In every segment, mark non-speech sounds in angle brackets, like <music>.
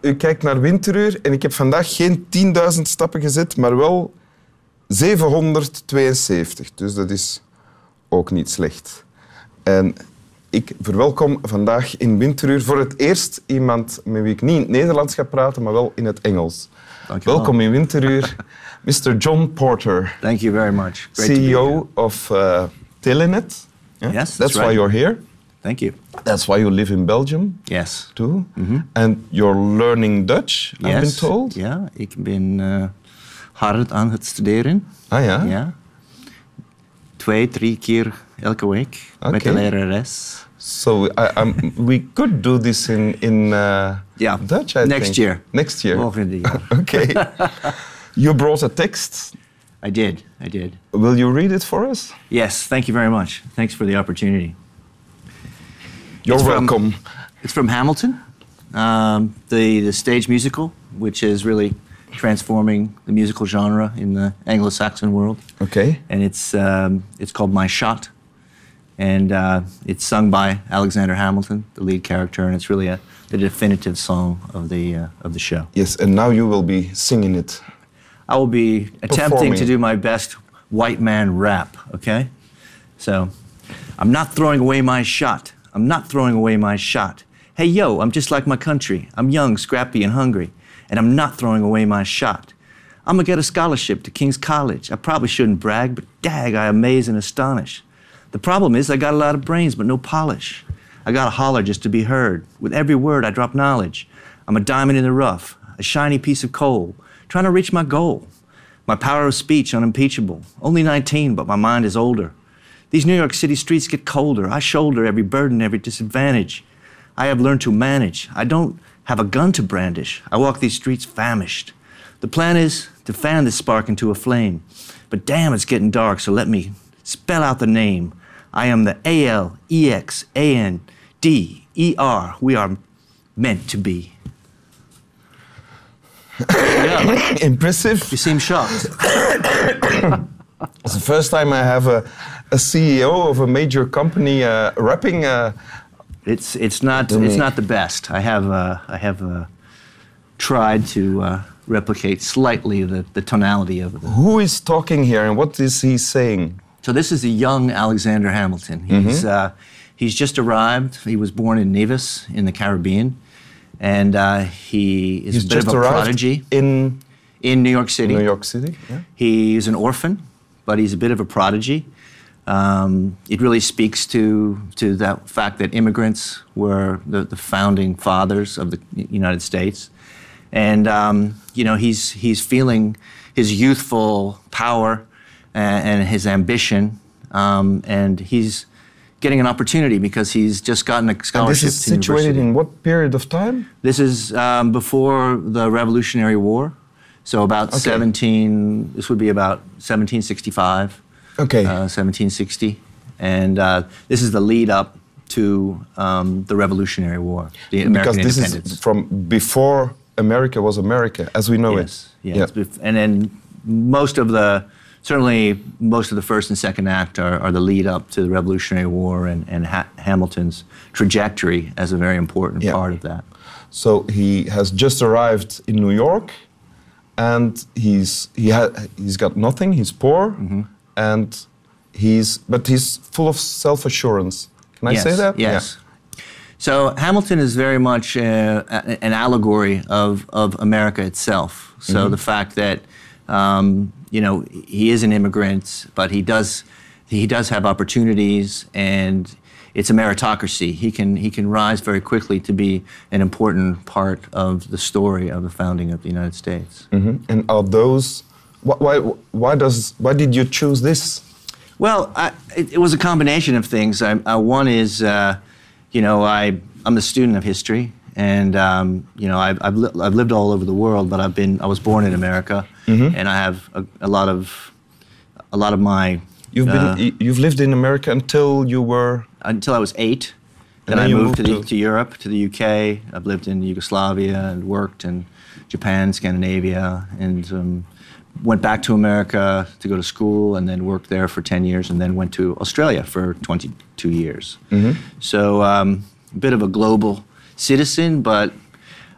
U kijkt naar Winteruur en ik heb vandaag geen 10.000 stappen gezet, maar wel 772. Dus dat is ook niet slecht. En ik verwelkom vandaag in Winteruur voor het eerst iemand met wie ik niet in het Nederlands ga praten, maar wel in het Engels. Dankjewel. Welkom in Winteruur, <laughs> Mr. John Porter, Thank you very much. Great. CEO of uh, Telenet. Yeah? Yes, that's that's why you're here. Thank you. That's why you live in Belgium Yes. too. And you're learning Dutch, I've been told. Ja, ik ben eh, hard aan het studeren. Ah ja? Ja. Twee, drie keer elke week met de lerares. So I, I'm, we could do this in, in uh, Ja, Dutch, I next think. year. Next year. Volgende jaar. <laughs> Okay. <laughs> you brought a text. I did, I did. Will you read it for us? Yes, thank you very much. Thanks for the opportunity. You're It's from- welcome. It's from Hamilton, um, the, the stage musical, which is really transforming the musical genre in the Anglo-Saxon world. Okay. and it's um, it's called My Shot, and uh, it's sung by Alexander Hamilton, the lead character, and it's really a the definitive song of the uh, of the show. Yes, and now you will be singing it. I will be attempting to do my best white man rap. Okay, so I'm not throwing away my shot. I'm not throwing away my shot. Hey yo, I'm just like my country. I'm young, scrappy, and hungry, and I'm not throwing away my shot. I'm gonna get a scholarship to King's College. I probably shouldn't brag, but dag, I amaze and astonish. The problem is I got a lot of brains, but no polish. I gotta holler just to be heard. With every word, I drop knowledge. I'm a diamond in the rough, a shiny piece of coal, trying to reach my goal. My power of speech unimpeachable. Only 19, but my mind is older. These New York City streets get colder. I shoulder every burden, every disadvantage. I have learned to manage. I don't have a gun to brandish. I walk these streets famished. The plan is to fan this spark into a flame. But damn, it's getting dark, so let me spell out the name. I am the A L E X A N D E R. We are meant to be. yeah, <coughs> Impressive. you seem shocked. <coughs> It's the first time I have a, a CEO of a major company uh, rapping. Uh, It's it's not it's not the best. I have uh, I have uh, tried to uh, replicate slightly the, the tonality of it. who is talking here and what is he saying? So this is a young Alexander Hamilton. He's uh, he's just arrived. He was born in Nevis in the Caribbean, and uh, he is He's a bit of a prodigy in in New York City. New York City. Yeah. He's an orphan, but he's a bit of a prodigy. Um, it really speaks to, to that fact that immigrants were the, the founding fathers of the United States. And, um, you know, he's, he's feeling his youthful power and, and his ambition. Um, and he's getting an opportunity because he's just gotten a scholarship. And this is situated university. in what period of time? This is um, before the Revolutionary War. So about Okay. 17, this would be about 1765, Okay. uh, 1760. And uh, this is the lead up to um, the Revolutionary War, the American because this is from before America was America as we know yes, it. yes. Bef- And then most of the, certainly most of the first and second act are, are the lead up to the Revolutionary War and, and ha- Hamilton's trajectory as a very important Yeah. part of that. So he has just arrived in New York, and he's he ha- he's got nothing. He's poor, Mm-hmm. And he's but he's full of self assurance. Can I yes, say that? Yes. So Hamilton is very much uh, an allegory of, of America itself. So Mm-hmm. the fact that um, you know he is an immigrant, but he does he does have opportunities, and it's a meritocracy. He can he can rise very quickly to be an important part of the story of the founding of the United States. Yeah. Mhm. And are those why why does why did you choose this? Well, I, it, it was a combination of things. I, I, one is, uh, you know, I, I'm a student of history, and um, you know, I've, I've, li- I've lived all over the world, but I've been, I was born in America, and I have a, a lot of, a lot of my. You've been uh, y- you've lived in America until you were until I was eight. Then, then I you moved, to, the, to- to Europe, to the UK. I've lived in Yugoslavia and worked in Japan, Scandinavia, and um, went back to America to go to school and then worked there for 10 years and then went to Australia for 22 years. Mm-hmm. So um, a bit of a global citizen, but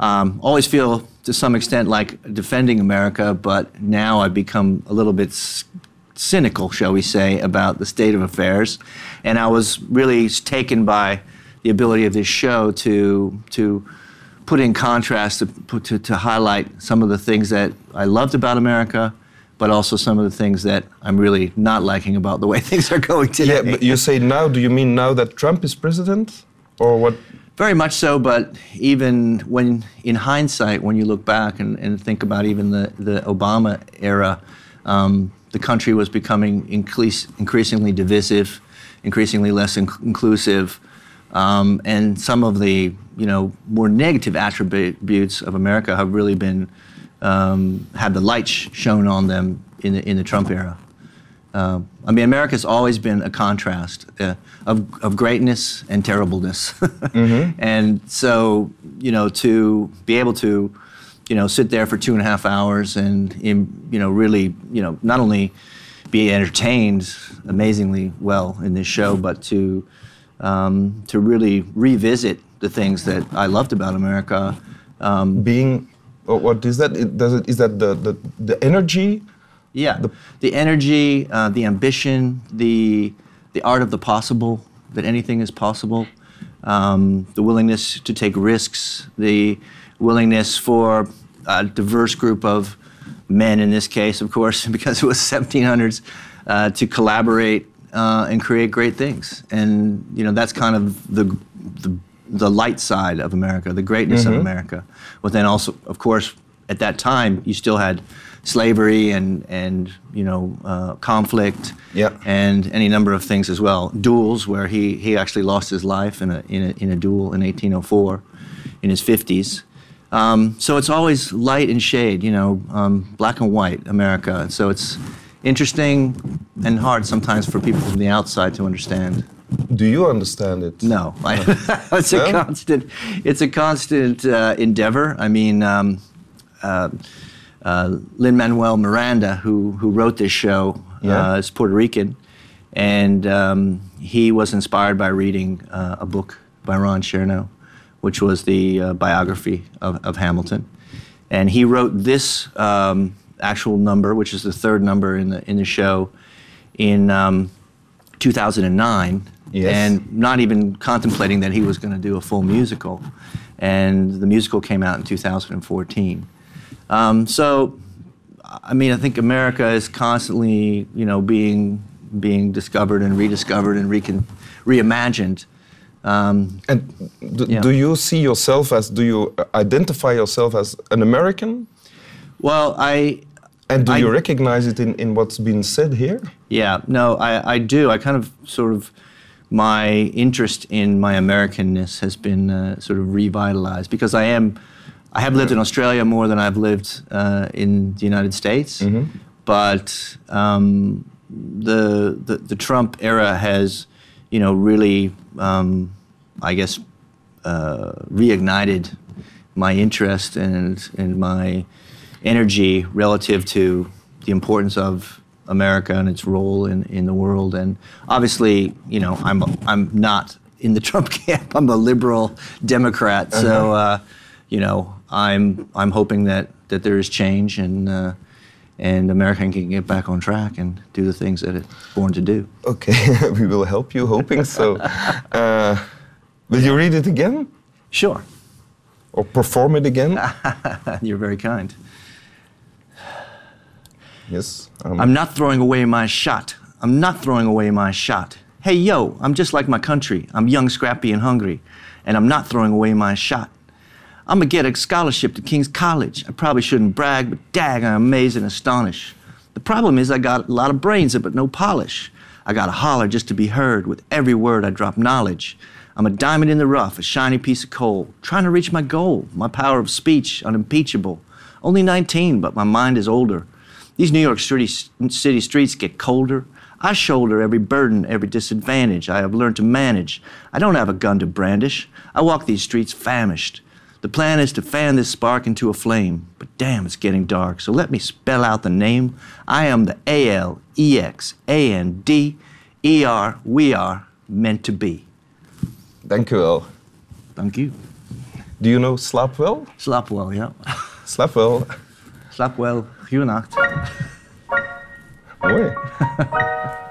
um, always feel to some extent like defending America. But now I've become a little bit s- cynical, shall we say, about the state of affairs. And I was really taken by the ability of this show to to put in contrast to, put- to, to highlight some of the things that I loved about America, but also some of the things that I'm really not liking about the way <laughs> things are going today. Yeah, but you say now. Do you mean now that Trump is president, or what? Very much so, but even when, in hindsight, when you look back and, and think about even the, the Obama era, um, the country was becoming increase, increasingly divisive, increasingly less inc- inclusive, um, and some of the you know more negative attributes of America have really been um, had the light sh- shown on them in the, in the Trump era. Uh, I mean, America's always been a contrast uh, of, of greatness and terribleness. <laughs> And so, you know, to be able to, you know, sit there for two and a half hours and, in, you know, really, you know, not only be entertained amazingly well in this show, but to, um, to really revisit the things that I loved about America. Um, Being, what is that? It, does it, is that the, the, the energy? Yeah, the, energy, uh, the ambition, the the art of the possible. That anything is possible. Um, the willingness to take risks. The willingness for a diverse group of men, in this case, of course, <laughs> because it was 1700s, uh, to collaborate uh, and create great things. And you know that's kind of the the, the light side of America, the greatness of America. But then also, of course, at that time, you still had slavery and and you know uh, conflict Yeah. and any number of things as well. Duels, where he he actually lost his life in a in a, in a duel in 1804, in his 50s. Um, so it's always light and shade, you know, um, black and white America. So it's interesting and hard sometimes for people from the outside to understand. Do you understand it? No, I, <laughs> it's a No? constant. It's a constant uh, endeavor. I mean, um, uh, uh, Lin Manuel Miranda, who who wrote this show, Yeah. uh, is Puerto Rican, and um, he was inspired by reading uh, a book by Ron Chernow, which was the uh, biography of, of Hamilton, and he wrote this um, actual number, which is the third number in the in the show, in. Um, 2009 Yes. and not even contemplating that he was going to do a full musical. And the musical came out in 2014. Um, so, I mean, I think America is constantly, you know, being being discovered and rediscovered and recon- reimagined. Um, And d- Yeah. do you see yourself as? Do you identify yourself as an American? well, I And do I- you recognize it in, in what's been said here? Yeah, no, I, I do. I kind of sort of my interest in my Americanness has been uh, sort of revitalized because I am I have lived in Australia more than I've lived uh, in the United States, but um, the, the the Trump era has you know really um, I guess uh, reignited my interest and and my energy relative to the importance of America and its role in, in the world. And obviously, you know, I'm I'm not in the <laughs> Trump camp. I'm a liberal Democrat, so uh, you know, I'm I'm hoping that that there is change and. Uh, and America can get back on track and do the things that it's born to do. Okay, <laughs> we will help you, hoping so. <laughs> Uh, will you read it again? Sure, Or perform it again? you're very kind. Yes. um, I'm not throwing away my shot. I'm not throwing away my shot. Hey, yo, I'm just like my country. I'm young, scrappy, and hungry. And I'm not throwing away my shot. I'm gonna get a scholarship to King's College. I probably shouldn't brag, but dag, I'm amazed and astonished. The problem is I got a lot of brains but no polish. I gotta holler just to be heard. With every word I drop knowledge. I'm a diamond in the rough, a shiny piece of coal, trying to reach my goal. My power of speech unimpeachable. Only 19, but my mind is older. These New York City, city streets get colder. I shoulder every burden, every disadvantage I have learned to manage. I don't have a gun to brandish. I walk these streets famished. The plan is to fan this spark into a flame, but damn, it's getting dark. So let me spell out the name. I am the A L E X A N D E R. We are meant to be. Dank u wel. Thank you. Do you know slaap wel? Slaap wel, ja. Slaap <laughs> wel.